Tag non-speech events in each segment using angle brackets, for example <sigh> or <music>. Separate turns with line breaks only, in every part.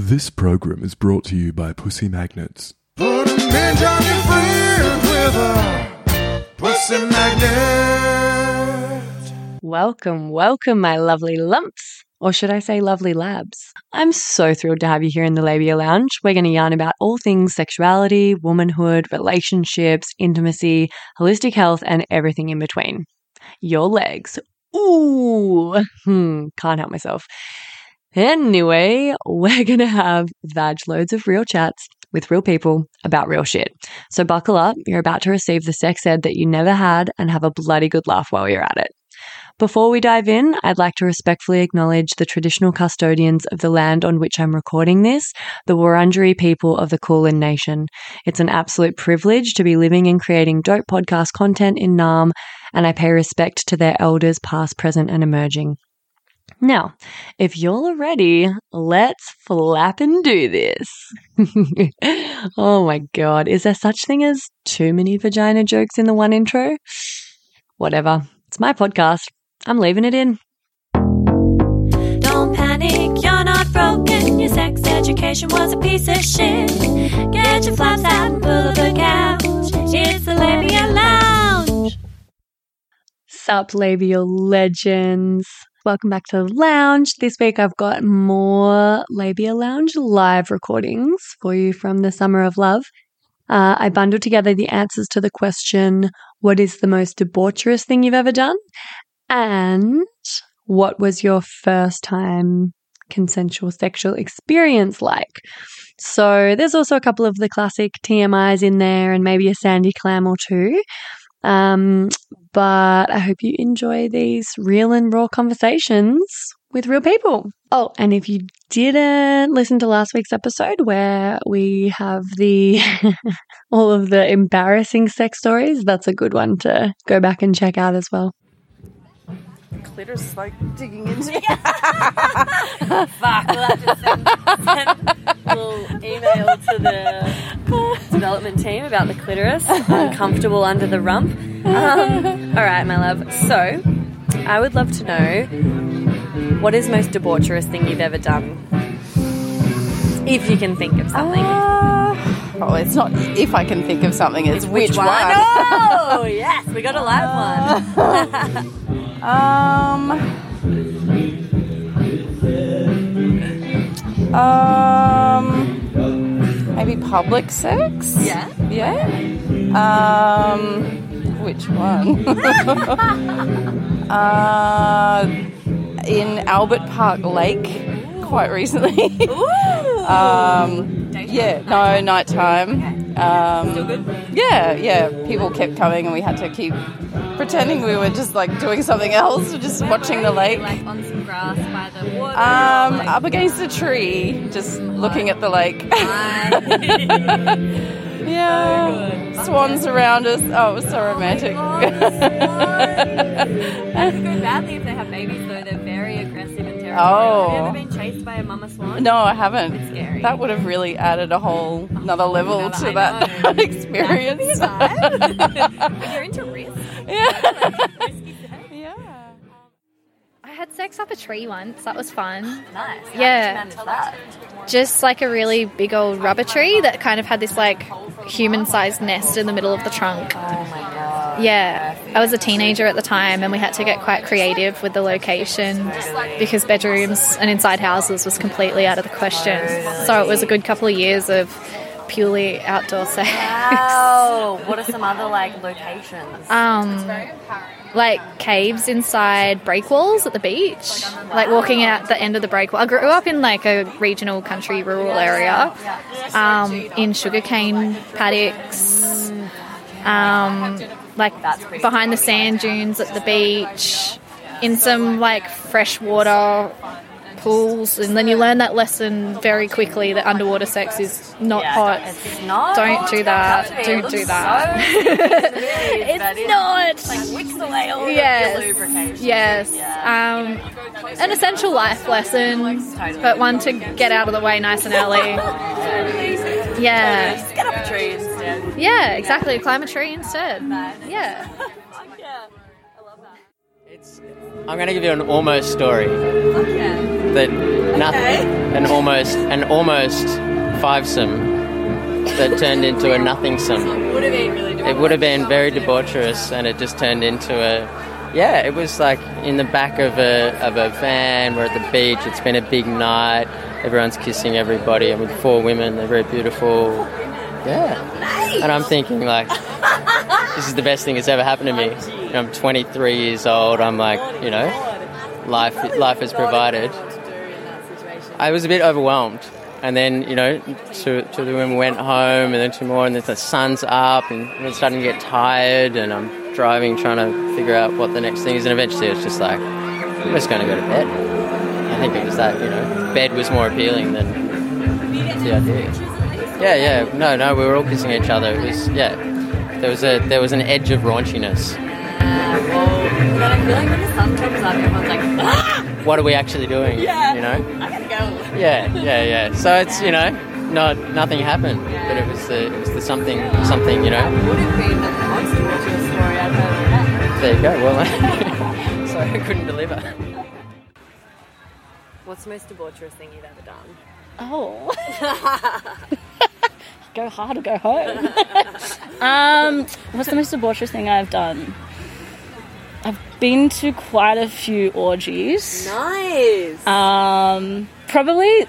This program is brought to you by Pussy Magnets.
Put 'em in Johnny Friends with a pussy magnet.
Welcome, welcome, my lovely lumps. Or should I say lovely labs? I'm so thrilled to have you here in the Labia Lounge. We're going to yarn about all things sexuality, womanhood, relationships, intimacy, holistic health, and everything in between. Your legs. Ooh, hmm, can't help myself. Anyway, <laughs> we're going to have vag loads of real chats with real people about real shit. So buckle up. You're about to receive the sex ed that you never had and have a bloody good laugh while you're at it. Before we dive in, I'd like to respectfully acknowledge the traditional custodians of the land on which I'm recording this, the Wurundjeri people of the Kulin Nation. It's an absolute privilege to be living and creating dope podcast content in Naarm, and I pay respect to their elders past, present, and emerging. Now, if y'all are ready, let's flap and do this. <laughs> oh my god, is there such thing as too many vagina jokes in the one intro? Whatever. It's my podcast. I'm leaving it in.
Don't panic, you're not broken. Your sex education was a piece of shit. Get your flaps out and pull up the couch. It's the Labia Lounge.
Sup, labial legends. Welcome back to the lounge. This week I've got more Labia Lounge live recordings for you from the Summer of Love. Uh, I bundled together the answers to the question, What is the most debaucherous thing you've ever done? And what was your first time consensual sexual experience like? So there's also a couple of the classic TMIs in there and maybe a sandy clam or two. Um, but I hope you enjoy these real and raw conversations with real people. Oh, and if you didn't listen to last week's episode where we have the <laughs> all of the embarrassing sex stories, that's a good one to go back and check out as well.
clitoris like digging into me. <laughs> <laughs>
Fuck, we'll have to send, send a little email to the development team about the clitoris. Uncomfortable under the rump. Um, all right, my love. So, I would love to know what is most debaucherous thing you've ever done? If you can think of something.
oh, it's not if I can think of something, it's which, one.
Oh, yes, we got a live one. <laughs>
Um. Um. Maybe public sex.
Yeah.
Yeah. Um. Which one? <laughs> uh, in Albert Park Lake, quite recently. <laughs> um. Yeah. No, nighttime. Um, Yeah. Yeah. People kept coming, and we had to keep pretending we were just like doing something else, just watching the lake.
Like on some grass by the water.
Um,
like-
up against a tree, just looking at the lake. <laughs> yeah, <laughs> swans around us. Oh, it was so romantic.
That <laughs> could go badly if they have babies, though. They're very aggressive and terrible.
Oh.
Have you ever been chased by a mama swan?
no, I haven't.
It's scary.
That would have really added a whole another level
Another-
to
I
that
know. <laughs>
experience.
If <laughs> you're into risk.
yeah. <laughs> yeah.
I had sex up a tree once. That was fun.
Nice.
Yeah. Just like a really big old rubber tree that kind of had this like human sized nest in the middle of the trunk.
Oh my god.
Yeah. I was a teenager at the time and we had to get quite creative with the location because bedrooms and inside houses was completely out of the question. So it was a good couple of years of purely outdoor sex.
Wow. What are some other like locations?
um, like caves inside break walls at the beach, like walking out the end of the break wall. I grew up in like a regional country rural area, um, in sugarcane paddocks, um, like behind the sand dunes at the beach, in some like freshwater pools, and then you learn that lesson very quickly that underwater sex is not hot.
It's not.
Don't do that. Don't do that. <laughs>
it's
not.
Like wicks away all
Yes.
the lubrication.
Yes. Um, an essential life lesson, but one to get out of the way nice and early. <laughs> Yeah.
Just get up a tree instead.
Yeah, exactly. Climb a tree instead. Yeah. <laughs>
I'm going to give you an almost story. Okay. That nothing, an almost, an almost fivesome that turned into a nothing-some.
Would have been really
It would have been very debaucherous, and it just turned into a. Yeah, it was like in the back of a of a van. We're at the beach. It's been a big night. Everyone's kissing everybody. I'm with four women. They're very beautiful. Yeah, and I'm thinking like, this is the best thing that's ever happened to me. I'm 23 years old. I'm like, you know, life life has provided. I was a bit overwhelmed. And then, you know, two, two of the women went home, and then two more, and then the sun's up, and I'm starting to get tired, and I'm driving, trying to figure out what the next thing is, and eventually it's just like, I'm just going to go to bed. I think it was that, you know, bed was more appealing than the idea. Yeah, yeah, no, no, we were all kissing each other. It was, yeah, there was a there was an edge of raunchiness.
Well, but I'm feeling when the sun comes up, everyone's like, ah!
What are we actually doing?
Yeah.
you know.
I gotta go.
Yeah, yeah, yeah. So it's you know, not nothing happened, but it was the it was the something something you know.
Would have been the most torturous story I've ever read.
There you go. Well, <laughs> so I couldn't deliver.
What's the most debaucherous thing you've ever done?
Oh. <laughs> <laughs> go hard or go home. um, what's the most debaucherous thing I've done? I've been to quite a few orgies.
Nice.
Um, probably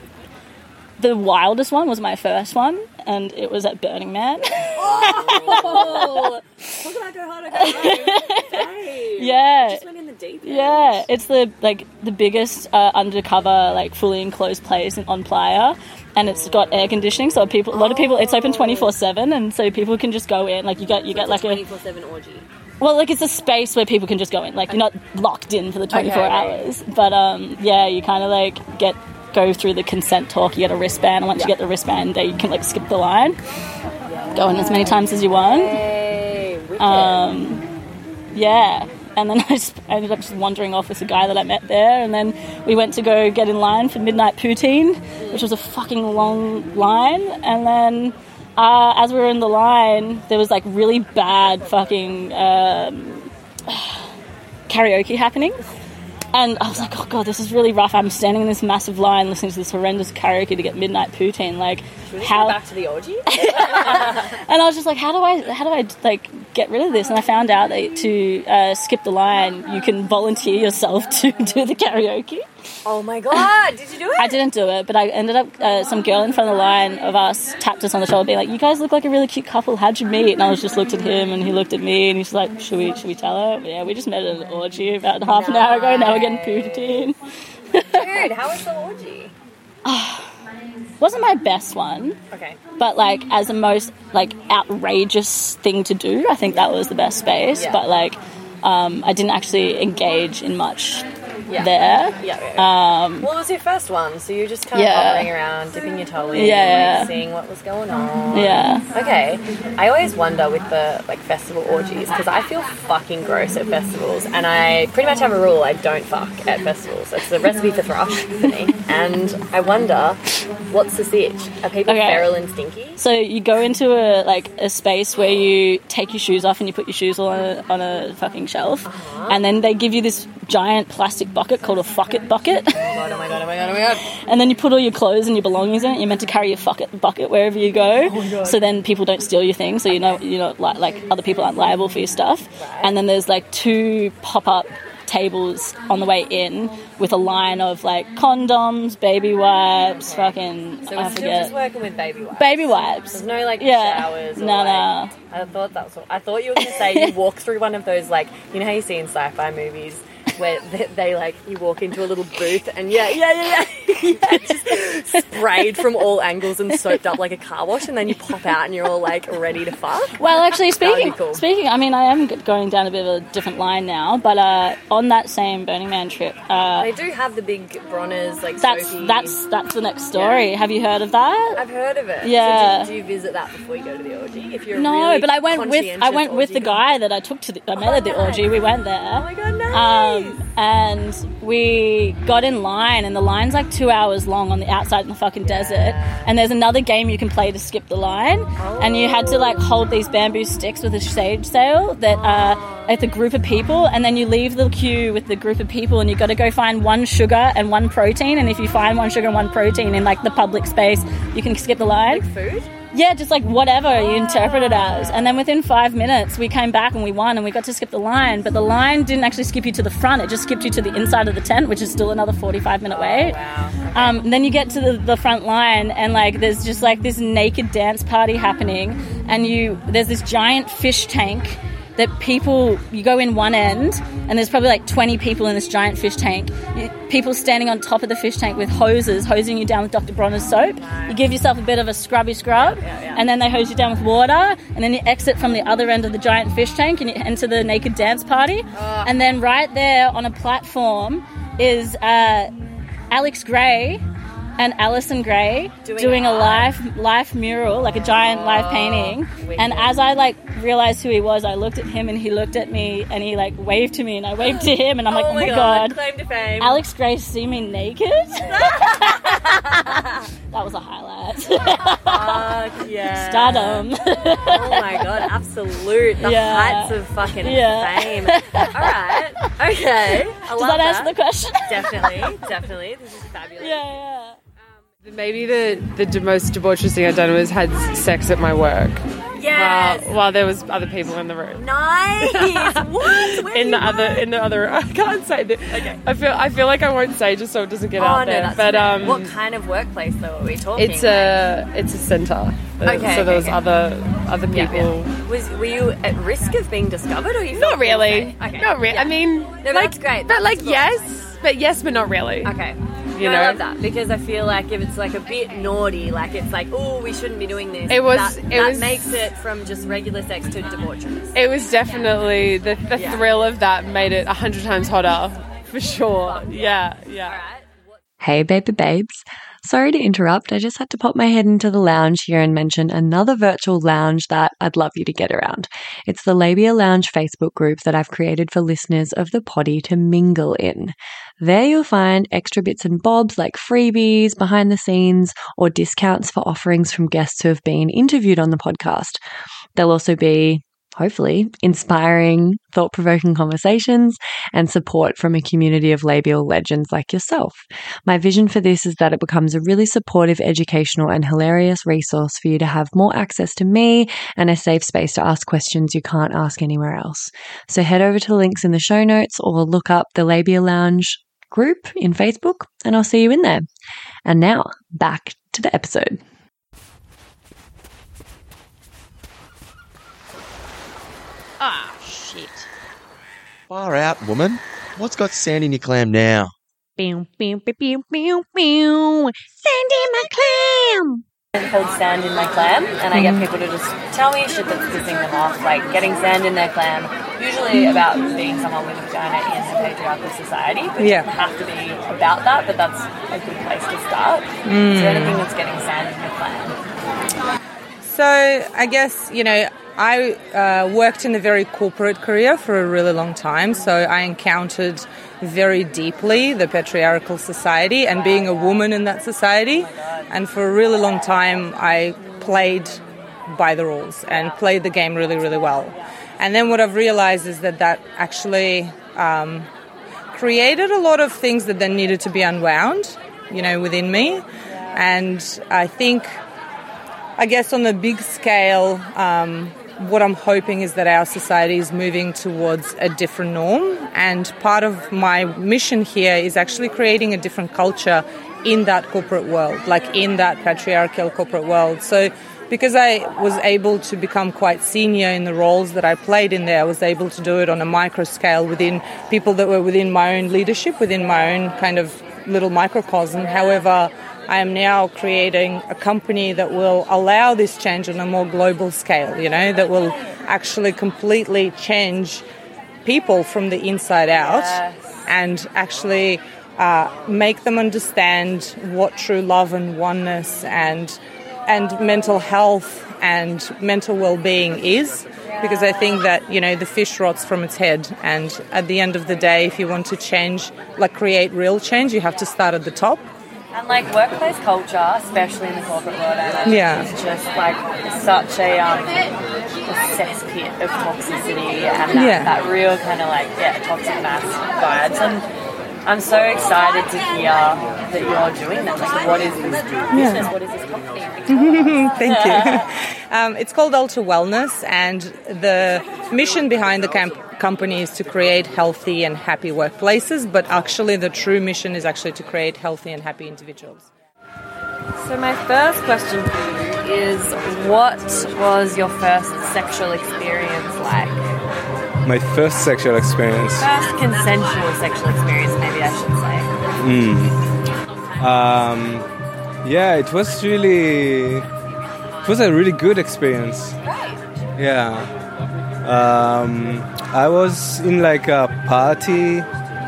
the wildest one was my first one, and it was at Burning Man.
oh, <laughs> talk about go hard go home.
Yeah.
Just went in the deep end.
Yeah, it's the like the biggest uh, undercover like fully enclosed place in, on Playa, and it's got air conditioning. So people, a lot of people, it's open twenty four seven, and so people can just go in. Like you get you get like a
24/7 orgy.
Well, like it's a space where people can just go in. Like you're not locked in for the twenty four
Okay.
hours, but um, yeah, you kind of like get go through the consent talk. You get a wristband, and once you get the wristband, there you can like skip the line, go in as many times as you want.
Hey.
Um, yeah. And then <laughs> I, just, I ended up just wandering off with a guy that I met there. And then we went to go get in line for midnight poutine, which was a fucking long line. And then uh, as we were in the line, there was like really bad fucking um, <sighs> karaoke happening. And I was like, oh god, this is really rough. I'm standing in this massive line listening to this horrendous karaoke to get midnight poutine. Like, how?
back to the orgy? <laughs> <laughs>
And I was just like, how do I, how do I like get rid of this? And I found out that to uh, skip the line, you can volunteer yourself <laughs> to do the karaoke.
Oh my god, did you do it?
I didn't do it, but I ended up uh, some girl in front of the line of us tapped us on the shoulder, being like, "You guys look like a really cute couple. How'd you meet?" And I was just looked at him, and he looked at me, and he's like, "Should we, should we tell her?" Yeah, we just met at an orgy about half an hour ago. Now we're getting poutine.
Dude, how was the orgy? <sighs>
Wasn't my best one.
Okay.
but like as a most like outrageous thing to do i think that was the best space
Yeah.
but like um, i didn't actually engage in much
Yeah.
there
Yeah. yeah, yeah.
um,
well, it was your first one, so you're just kind of
Yeah.
hovering around, dipping your toe in,
Yeah.
like, seeing what was going on.
yeah
Okay, I always wonder with the like festival orgies because I feel fucking gross at festivals, and I pretty much have a rule: I don't fuck at festivals. It's the recipe for thrush for me. And I wonder, what's the sitch? Are people
Okay.
feral and stinky?
so you go into a like a space where you take your shoes off and you put your shoes all on a, on a fucking shelf uh-huh. and then they give you this giant plastic bucket called a fuck it bucket
Oh my god! Oh my god! Oh my god! Oh my god!
and then you put all your clothes and your belongings in it. You're meant to carry your fuck it bucket wherever you go, oh so then people don't steal your things. So you know you're not like like other people aren't liable for your stuff. And then there's like two pop up tables on the way in with a line of like condoms, baby wipes, fucking
So
I
we're still
forget
just working with baby wipes.
baby wipes.
There's no like
Yeah.
showers. Or,
No,
like,
no.
I thought that was. What, I thought you were going to say you <laughs> walk through one of those like you know how you see in sci-fi movies where they, they like you walk into a little booth and yeah yeah yeah yeah, <laughs> yeah just sprayed from all angles and soaked up like a car wash and then you pop out and you're all like ready to fuck.
Well, actually,
That would be
speaking
cool.
speaking, I mean, I am going down a bit of a different line now, but uh, on that same Burning Man trip, uh,
They do have the big Bronners like
that's
soapy-
that's that's the next story. Have you heard of that?
I've heard of it.
Yeah.
So do, do you visit that before you go to the orgy? If you're
No,
really
but I went with I went with the
orgy
guy that I took to the, I met at the orgy. We went there.
Oh my god, nice.
Um, and we got in line, and the line's like two hours long on the outside in the fucking desert. And there's another game you can play to skip the line, and you had to like hold these bamboo sticks with a sage sail that uh, it's a group of people, and then you leave the queue with the group of people, and you got to go find one sugar and one protein. And if you find one sugar and one protein in like the public space, you can skip the line.
Food?
Yeah, just like whatever you interpret it as. And then within five minutes, we came back and we won and we got to skip the line. But the line didn't actually skip you to the front, it just skipped you to the inside of the tent, which is still another 45 minute wait. Um, and then you get to the, the front line and like there's just like this naked dance party happening. And you there's this giant fish tank that people you go in one end and there's probably like 20 people in this giant fish tank. You, people standing on top of the fish tank with hoses hosing you down with dr bronner's soap. You give yourself a bit of a scrubby scrub and then they hose you down with water and then you exit from the other end of the giant fish tank and you enter the naked dance party. And then right there on a platform is uh, alex grey and Allyson Grey doing, a live live mural, like a giant live oh, painting. And as I like realized who he was, I looked at him and he looked at me and he like waved to me and I waved to him and I'm <gasps> oh like, oh my god,
Claim to fame.
Alex Grey see me naked? <laughs> that was a highlight.
Fuck <laughs> yeah.
Stardom.
oh my god, absolute. The
Yeah.
heights of fucking
Yeah.
fame. Alright. Okay. <laughs> I
Does
love
that answer the question?
Definitely, definitely. This is fabulous.
yeah, yeah.
Maybe the, the most debaucherous thing I've done was had sex at my work
Yes.
while, while there was other people in the room.
Nice. <laughs> what? Where
In the other, in the other, <laughs> I can't say that. Okay. I feel, I feel like I won't say just so it doesn't get
Oh
out
no,
there. but um,
what kind of workplace though are we talking?
it's a, it's a centre.
Okay,
so there was
okay.
other, other people.
yeah. Was were you at risk of being discovered, or you?
Not really.
okay? Okay.
Not really.
Yeah.
I mean,
No,
like,
that's great.
But
That's
like,
cool.
yes, but yes, but not really.
Okay.
You
No,
know?
I love that because I feel like if it's like a bit naughty, like it's like, oh, we shouldn't be doing this.
It was-
That,
it
that
was-
makes it from just regular sex to debaucherous.
It was definitely the, the
Yeah.
thrill of that made it a hundred times hotter for sure. Yeah, yeah.
Hey, baby babes. Sorry to interrupt. I just had to pop my head into the lounge here and mention another virtual lounge that I'd love you to get around. It's the Labia Lounge Facebook group that I've created for listeners of the poddy to mingle in. There you'll find extra bits and bobs like freebies, behind the scenes, or discounts for offerings from guests who have been interviewed on the podcast. There'll also be hopefully, inspiring, thought provoking conversations and support from a community of labial legends like yourself. My vision for this is that it becomes a really supportive, educational, and hilarious resource for you to have more access to me and a safe space to ask questions you can't ask anywhere else. So head over to the links in the show notes or look up the Labia Lounge group in Facebook, and I'll see you in there. And now, back to the episode.
Ah, shit. Far out, woman. What's got sand in your clam now?
Pew, pew, pew, pew, pew, pew. Sand in my clam.
called sand in my clam, and I get people to just tell me shit that's pissing them off, like getting sand in their clam. Usually about being someone with a vagina in a patriarchal society, but
Yeah.
it doesn't have to be about that. But that's a good place to start. Is
Mm.
there anything that's getting sand in your clam?
So I guess you know I uh, worked in a very corporate career for a really long time. So I encountered very deeply the patriarchal society and being a woman in that society. And for a really long time, I played by the rules and played the game really, really well. And then what I've realized is that that actually um, created a lot of things that then needed to be unwound, you know, within me. And I think I guess on the big scale, um, what I'm hoping is that our society is moving towards a different norm. And part of my mission here is actually creating a different culture in that corporate world, like in that patriarchal corporate world. So, because I was able to become quite senior in the roles that I played in there, I was able to do it on a micro scale within people that were within my own leadership, within my own kind of little microcosm. However, I am now creating a company that will allow this change on a more global scale, you know, that will actually completely change people from the inside out and actually uh, make them understand what true love and oneness and and mental health and mental well-being is. Because I think that you know the fish rots from its head. And at the end of the day if you want to change like create real change you have to start at the top
And like workplace culture, especially in the corporate world,
Yeah.
is just like such a, um, a cesspit of toxicity and that,
Yeah.
that real kind of like yeah toxic mass vibes. And I'm so excited to hear that you're doing that. Like, what is this business? What is this company? <laughs>
Thank you. <laughs> um, it's called Ultra Wellness, and the mission behind the camp- company is to create healthy and happy workplaces. But actually, the true mission is actually to create healthy and happy individuals.
So my first question for you is, what was your first sexual experience like?
My first sexual experience.
First consensual sexual experience, maybe I should say.
Mm. Um, yeah, it was really, it was a really good experience. Yeah. Um, I was in like a party,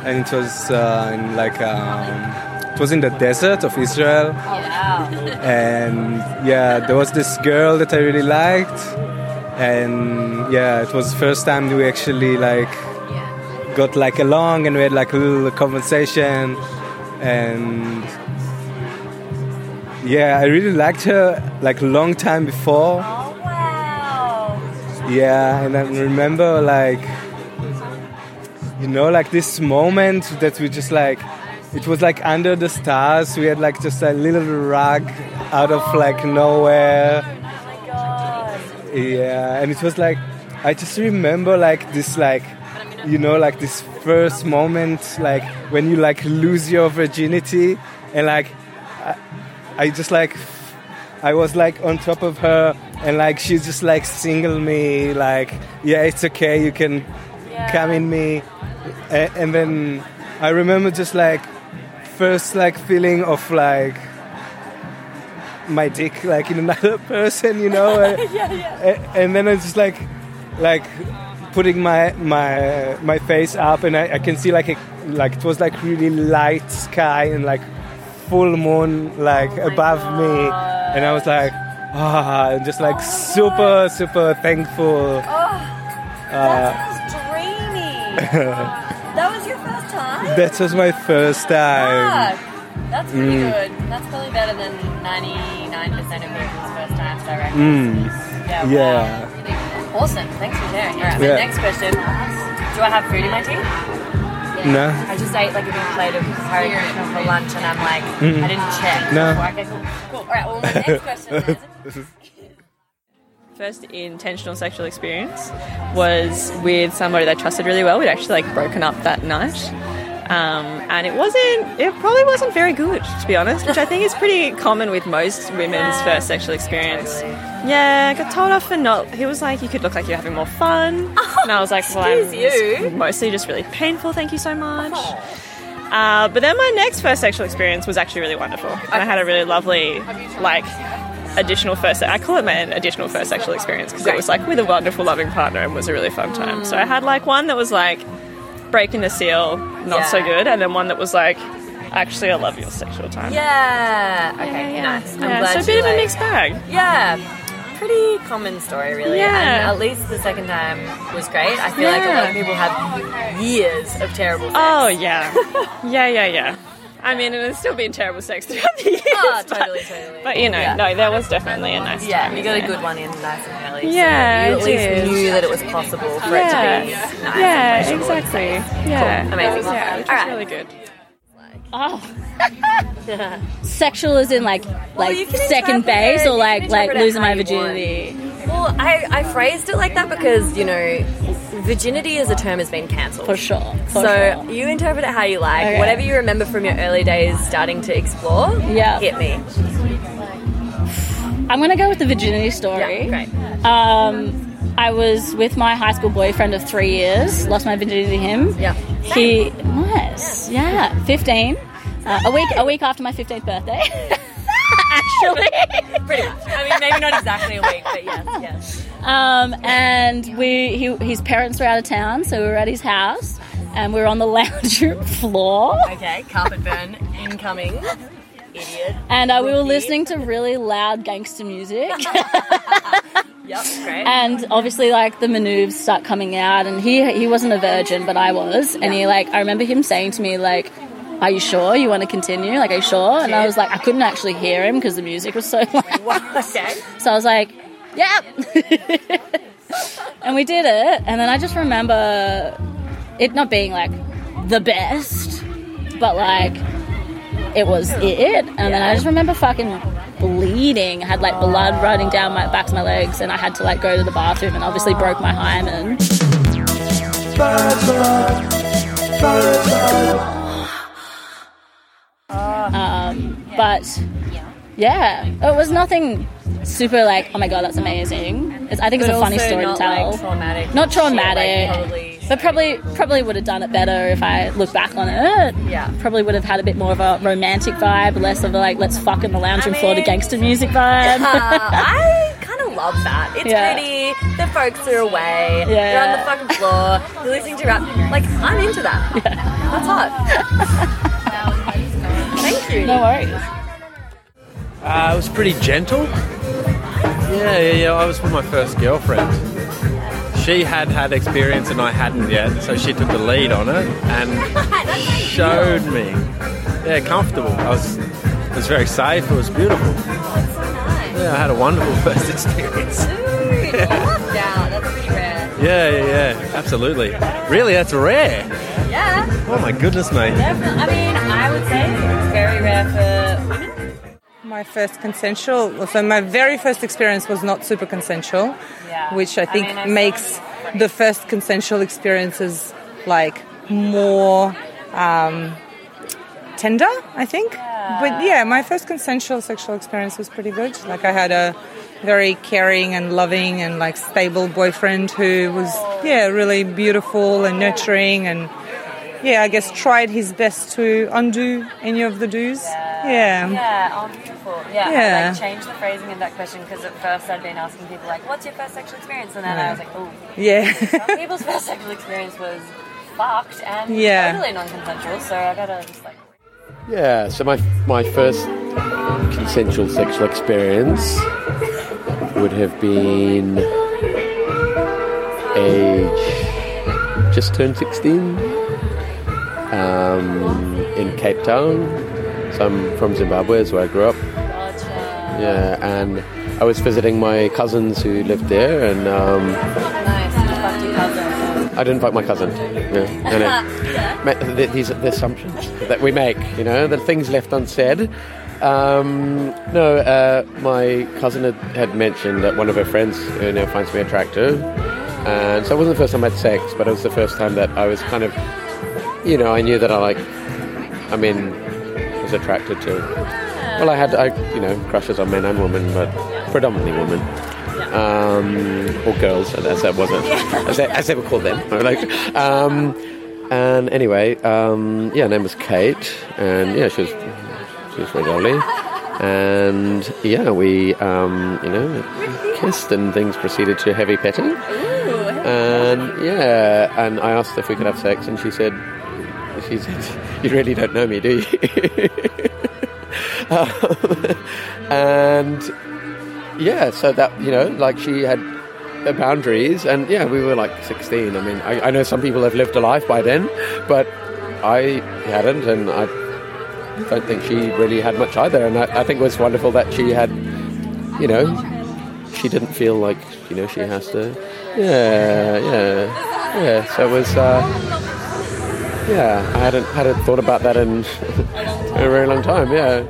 and it was uh, in like um, it was in the desert of Israel. Oh, wow. And yeah, there was this girl that I really liked, and yeah, it was the first time we actually like got like along, and we had like a little conversation, and yeah, I really liked her like a long time before. Yeah, and I remember like you know like this moment that we just like it was like under the stars. We had like just a little rug out of like nowhere. Yeah, and it was like I just remember like this like you know like this first moment like when you like lose your virginity and like I, I just like I was like on top of her and like she just like single me like yeah it's okay you can come in me. And, and then I remember just like first like feeling of like my dick like in another <laughs> person you know and, <laughs>
yeah, yeah.
and then it's just like like putting my my my face up and I, I can see like a like it was like really light sky and like full moon like above me and I was like ah and just like super super thankful uh,
Dreamy. <laughs> That was your first time?
that was my first time
Fuck. That's pretty
Mm.
good. That's probably better than 99% of people's first times, I reckon.
Mm.
Yeah,
yeah
wow. Awesome. Thanks for sharing. All right, my
Yeah.
next question. Do I have food in my teeth?
no
I just ate like a big plate of Hare Krishna for lunch and I'm like,
Mm-mm.
I didn't check.
No.
Okay, cool. Cool. All right, well, my next question <laughs> is
First intentional sexual experience was with somebody that I trusted really well. We'd actually like broken up that night. Um, and it wasn't, it probably wasn't very good, to be honest, which I think is pretty common with most women's first sexual experience. Yeah, I got told off for not, he was like, you could look like you're having more fun. <laughs> and I was like, well, I'm
you.
mostly just really painful, thank you so much. Uh, but then my next first sexual experience was actually really wonderful. And I had a really lovely, like, additional first. I call it my additional first sexual experience because it was like with a wonderful, loving partner and was a really fun time. So I had like one that was like breaking the seal, not so good, and then one that was like actually I love your sexual time.
Yeah. Okay, nice. I'm
Yeah, so a bit of a mixed bag.
Yeah. Pretty common story, really.
Yeah.
And at least the second time was great. I feel like a lot of people have years of terrible sex.
Oh yeah, <laughs> yeah, yeah, yeah. I mean, and it's still been terrible sex throughout the years. <laughs>
Oh,
but-
totally, totally.
But you know,
Yeah.
no, there was definitely a nice
Yeah,
time.
you got a good one in nice and early.
Yeah,
so you at least
did.
knew that it was possible for
yeah.
it to be nice.
yeah,
and
exactly. Yeah,
Cool. Amazing.
Yeah, which
All
was
right.
really good.
Oh. <laughs> Sexual is in like like
you can
second base
it-
or like like losing my
you
virginity.
Well, I, I phrased it like that because, you know, virginity as a term has been cancelled.
For sure. For
so
sure.
you interpret it how you like.
Okay.
Whatever you remember from your early days starting to explore,
Yeah.
hit me.
I'm gonna go with the virginity story.
Yeah, great.
Um, I was with my high school boyfriend of three years. Lost my virginity to him.
Yeah.
He nice. Yeah. Fifteen. Uh, a week a week after my fifteenth birthday. <laughs> Actually. <laughs>
Pretty much. I mean, maybe not exactly a week, but yes, yes.
Um, and we he, his parents were out of town, so we were at his house, and we were on the <laughs> lounge room floor.
Okay, carpet burn incoming.
Idiot. And uh, we were listening to really loud gangster music. <laughs>
Yep, great.
and obviously like the maneuvers start coming out and he he wasn't a virgin but I was and he like I remember him saying to me like are you sure you want to continue? Like are you sure? And I was like I couldn't actually hear him because the music was so <laughs> loud.
Okay.
so I was like yep <laughs> and we did it and then I just remember it not being like the best but like it was it. And then I just remember fucking bleeding. I had like blood running down my back of my legs and I had to like go to the bathroom and obviously broke my hymen but yeah it was nothing super like oh my god that's amazing it's, I think it's a funny story
not,
to tell
like, traumatic
not
shit, like,
traumatic
probably-
but probably probably would have done it better if I look back on it
Yeah.
probably would have had a bit more of a romantic vibe less of a like let's fuck in the lounge room floor to gangster music vibe <laughs>
I kind of love that. It's
Yeah.
pretty. The folks are away.
Yeah.
You're on the fucking floor. You're listening to rap. Like I'm into that. <laughs> That's hot. <laughs> Thank you.
No worries.
Uh, it was pretty gentle. Yeah, yeah, yeah. I was with my first girlfriend. She had had experience and I hadn't yet, so she took the lead on it and <laughs> showed me. Yeah, comfortable. I was, it was very safe. It was beautiful. Yeah, I had a wonderful <laughs> first experience.
Yeah, that's pretty rare.
Yeah, yeah, yeah. Absolutely. Really, that's rare.
Yeah.
Oh my goodness mate.
Definitely. I mean, I would say
My first consensual, so my very first experience was not super consensual,
Yeah.
which I think
mean, I
makes the first consensual experiences like more um, tender, I think. But yeah, my first consensual sexual experience was pretty good. Like I had a very caring and loving and like stable boyfriend who was yeah really beautiful and nurturing and yeah I guess tried his best to undo any of the do's. Yeah.
Yeah, Yeah. oh, beautiful. Yeah, I like changed the phrasing of that question because at first I'd been asking people like, "What's your first sexual experience?" and then I was like, "Oh,
Yeah.
some people's first sexual experience was fucked and
Yeah.
totally non-consensual." So I gotta just like,
Yeah, so my my first consensual sexual experience would have been age just turned 16 um, in Cape Town. So I'm from Zimbabwe, is where I grew up. Yeah, and I was visiting my cousins who lived there, and um,
nice, you fucked your cousin.
I didn't fuck my cousin. Yeah, <laughs> I know. Th- These are the assumptions that we make, you know, the things left unsaid. Um, no, uh, my cousin had, had mentioned that one of her friends you know, finds me attractive. And so it wasn't the first time I had sex, but it was the first time that I was kind of, you know, I knew that I like, I mean, was attracted to. Well, I had, I, you know, crushes on men and women, but predominantly women. Um, or girls, as that wasn't, as they, as they were called then. Like, um, and anyway, um, yeah, her name was Kate, and yeah, she was she was very lovely. And yeah, we um, you know kissed and things proceeded to heavy petting. And yeah, and I asked if we could have sex, and she said, she said, "You really don't know me, do you?" <laughs> um, and yeah, so that you know, like she had boundaries, and yeah, we were like 16. I mean, I, I know some people have lived a life by then, but I hadn't, and I don't think she really had much either. And I, I think it was wonderful that she had, you know, she didn't feel like you know she has to. Yeah, yeah, yeah. So it was. Uh, yeah, I hadn't hadn't thought about that in <laughs> a very long time. Yeah.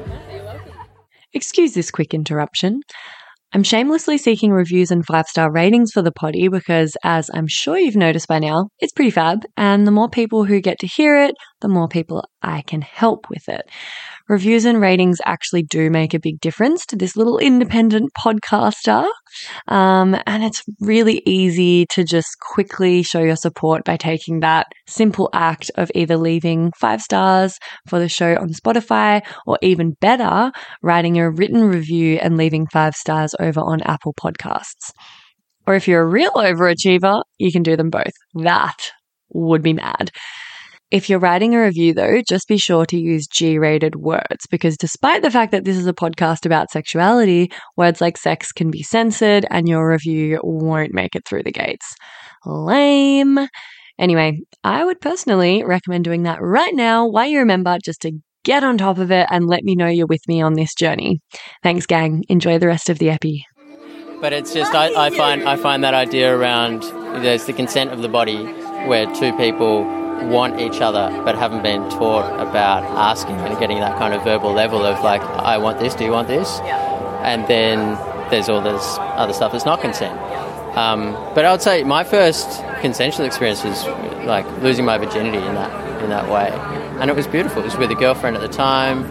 Excuse this quick interruption. I'm shamelessly seeking reviews and five star ratings for the poddy because, as I'm sure you've noticed by now, it's pretty fab. And the more people who get to hear it, the more people I can help with it. Reviews and ratings actually do make a big difference to this little independent podcaster. Um, and it's really easy to just quickly show your support by taking that simple act of either leaving five stars for the show on Spotify or even better, writing a written review and leaving five stars over on Apple Podcasts. Or if you're a real overachiever, you can do them both. That would be mad. If you're writing a review, though, just be sure to use G rated words because despite the fact that this is a podcast about sexuality, words like sex can be censored and your review won't make it through the gates. Lame. Anyway, I would personally recommend doing that right now while you remember just to get on top of it and let me know you're with me on this journey. Thanks, gang. Enjoy the rest of the epi.
But it's just I, I find I find that idea around there's the consent of the body where two people want each other but haven't been taught about asking and getting that kind of verbal level of like I want this, do you want this? And then there's all this other stuff that's not consent. Um, but I would say my first consensual experience was like losing my virginity in that in that way, and it was beautiful. It was with a girlfriend at the time.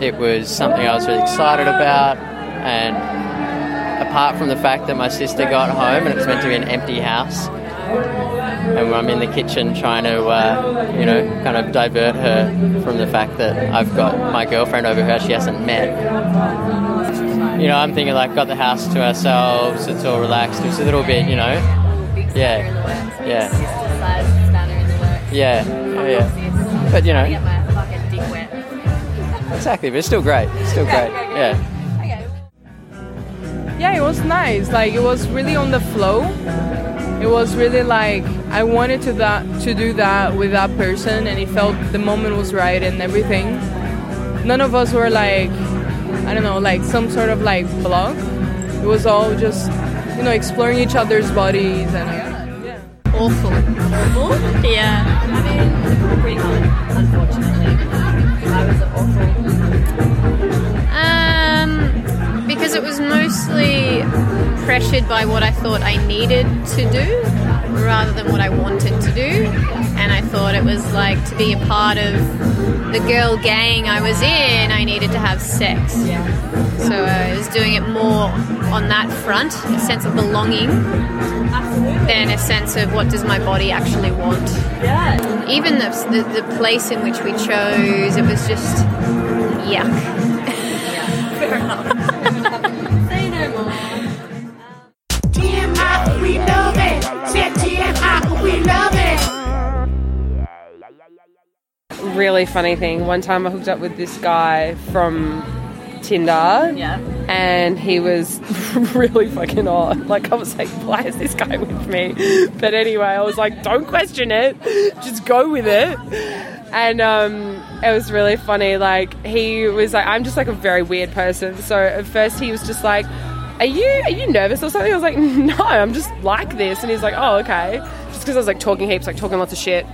It was something I was really excited about, and apart from the fact that my sister got home and it was meant to be an empty house, and I'm in the kitchen trying to, uh, you know, kind of divert her from the fact that I've got my girlfriend over who she hasn't met. You know, I'm thinking like, got the house to ourselves, it's all relaxed. it's a little bit, you know, yeah, yeah, yeah, yeah, yeah. But you know, exactly. But it's still great. It's still great. Yeah.
Yeah, it was nice. Like it was really on the flow. It was really like I wanted to that to do that with that person, and it felt the moment was right and everything. None of us were like, I don't know, like some sort of like block. It was all just, you know, exploring each other's bodies and. yeah.
Awful.
Awful? Yeah. I mean, pretty common, unfortunately. I was awful.
Um, because it was mostly pressured by what I thought I needed to do rather than what I wanted to do. And I thought it was like to be a part of the girl gang I was in, I needed to have sex. So I was doing it more on that front, a sense of belonging, than a sense of what does my body actually want. Even the, the, the place in which we chose, it was just yuck.
Fair enough.
Really funny thing. One time I hooked up with this guy from Tinder.
Yeah.
And he was <laughs> really fucking odd. Like I was like, why is this guy with me? But anyway, I was like, don't question it. Just go with it. And um, it was really funny. Like he was like, I'm just like a very weird person. So at first he was just like, are you are you nervous or something? I was like, <laughs> no, I'm just like this. And he's like, oh okay. Just because I was like talking heaps, like talking lots of shit.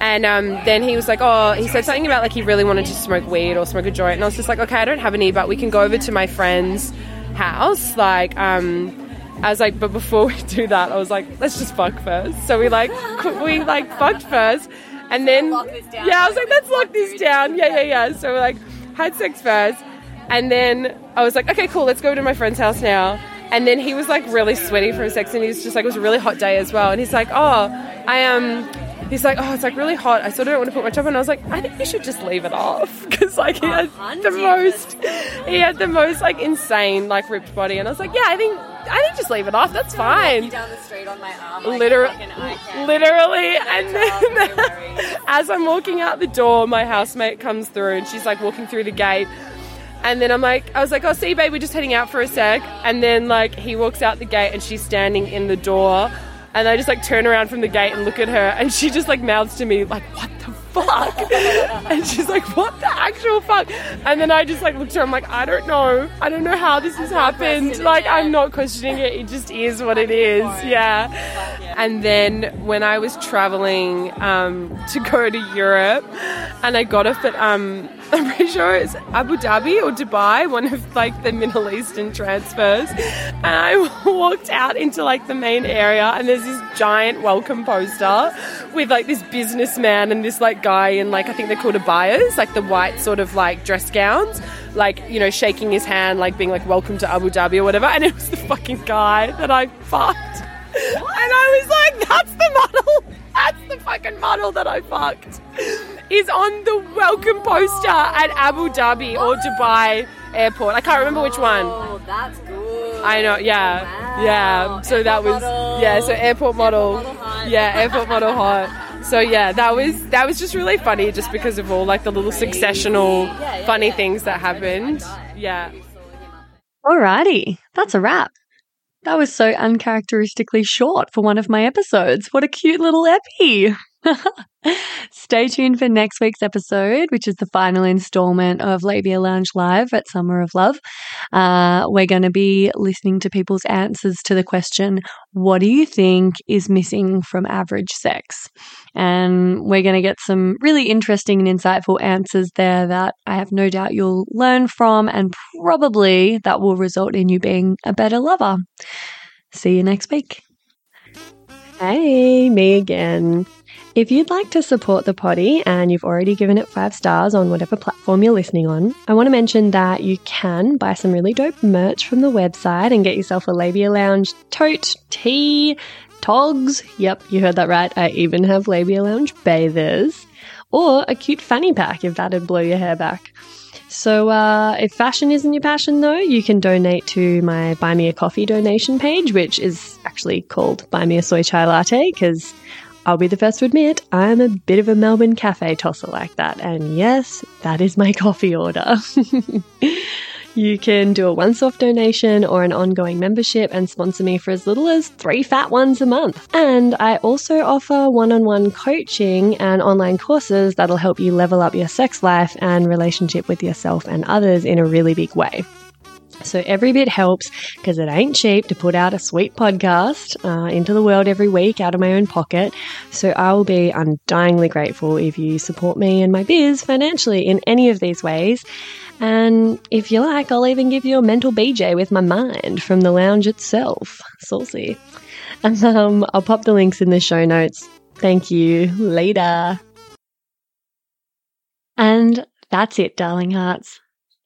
And um, then he was like, oh, he said something about like he really wanted to smoke weed or smoke a joint. And I was just like, okay, I don't have any, but we can go over to my friend's house. Like, um, I was like, but before <laughs> we do that, I was like, let's just fuck first. So we like, we like fucked first. And then, yeah, I was like, let's lock this down. Yeah, yeah, yeah. So we like had sex first. And then I was like, okay, cool, let's go to my friend's house now. And then he was like really sweaty from sex, and he's just like, it was a really hot day as well. And he's like, oh, I am. Um, he's like, oh, it's like really hot. I sort of don't want to put my top on. I was like, I think you should just leave it off <laughs> because like he had the most, he had the most like insane like ripped body, and I was like, yeah, I think I think just leave it off. That's fine.
down the street on my arm.
Literally, literally, and then <laughs> as I'm walking out the door, my housemate comes through, and she's like walking through the gate. And then I'm like, I was like, oh, see, babe, we're just heading out for a sec. And then, like, he walks out the gate and she's standing in the door. And I just, like, turn around from the gate and look at her. And she just, like, mouths to me, like, what the fuck? <laughs> and she's like, what the actual fuck? And then I just, like, looked at her. I'm like, I don't know. I don't know how this has happened. Like, I'm not questioning it. It just is what it is. Yeah. And then when I was traveling um, to go to Europe, and I got off at, um, <laughs> I'm pretty sure it's Abu Dhabi or Dubai, one of like the Middle Eastern transfers. And I <laughs> walked out into like the main area, and there's this giant welcome poster with like this businessman and this like guy in like I think they're called abayas, like the white sort of like dress gowns, like you know shaking his hand, like being like welcome to Abu Dhabi or whatever. And it was the fucking guy that I fucked. <laughs> And I was like, that's the model. That's the fucking model that I fucked. Is on the welcome poster at Abu Dhabi or Dubai airport. I can't remember which one.
Oh, that's good.
I know, yeah. Yeah. So that was
model.
yeah, so airport model. Yeah, airport model hot. So yeah, that was that was just really funny, just because of all like the little successional funny things that happened. Yeah.
Alrighty, that's a wrap. That was so uncharacteristically short for one of my episodes. What a cute little epi! <laughs> Stay tuned for next week's episode, which is the final installment of Labia Lounge Live at Summer of Love. Uh, we're going to be listening to people's answers to the question, What do you think is missing from average sex? And we're going to get some really interesting and insightful answers there that I have no doubt you'll learn from, and probably that will result in you being a better lover. See you next week. Hey, me again. If you'd like to support the poddy and you've already given it five stars on whatever platform you're listening on, I want to mention that you can buy some really dope merch from the website and get yourself a Labia Lounge tote, tee, togs. Yep, you heard that right. I even have Labia Lounge bathers. Or a cute fanny pack if that'd blow your hair back. So, uh, if fashion isn't your passion, though, you can donate to my Buy Me a Coffee donation page, which is actually called Buy Me a Soy Chai Latte, because I'll be the first to admit I'm a bit of a Melbourne cafe tosser like that. And yes, that is my <laughs> coffee order. <laughs> you can do a once off donation or an ongoing membership and sponsor me for as little as three fat ones a month. And I also offer one on one coaching and online courses that'll help you level up your sex life and relationship with yourself and others in a really big way. So every bit helps because it ain't cheap to put out a sweet podcast uh, into the world every week out of my own pocket. So I will be undyingly grateful if you support me and my biz financially in any of these ways. And if you like, I'll even give you a mental BJ with my mind from the lounge itself. Saucy. And <laughs> um, I'll pop the links in the show notes. Thank you. Later. And that's it, darling hearts.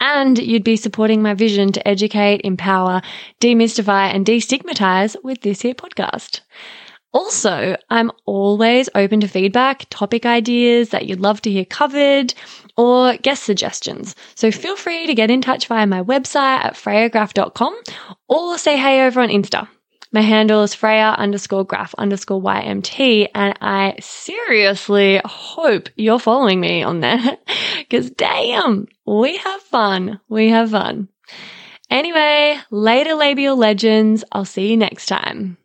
And you'd be supporting my vision to educate, empower, demystify, and destigmatize with this here podcast. Also, I'm always open to feedback, topic ideas that you'd love to hear covered, or guest suggestions. So feel free to get in touch via my website at freyagraf.com or say hey over on Insta. My handle is Freya underscore graf underscore YMT, and I seriously hope you're following me on there <laughs> because damn, we have fun. We have fun. Anyway, later labial legends. I'll see you next time.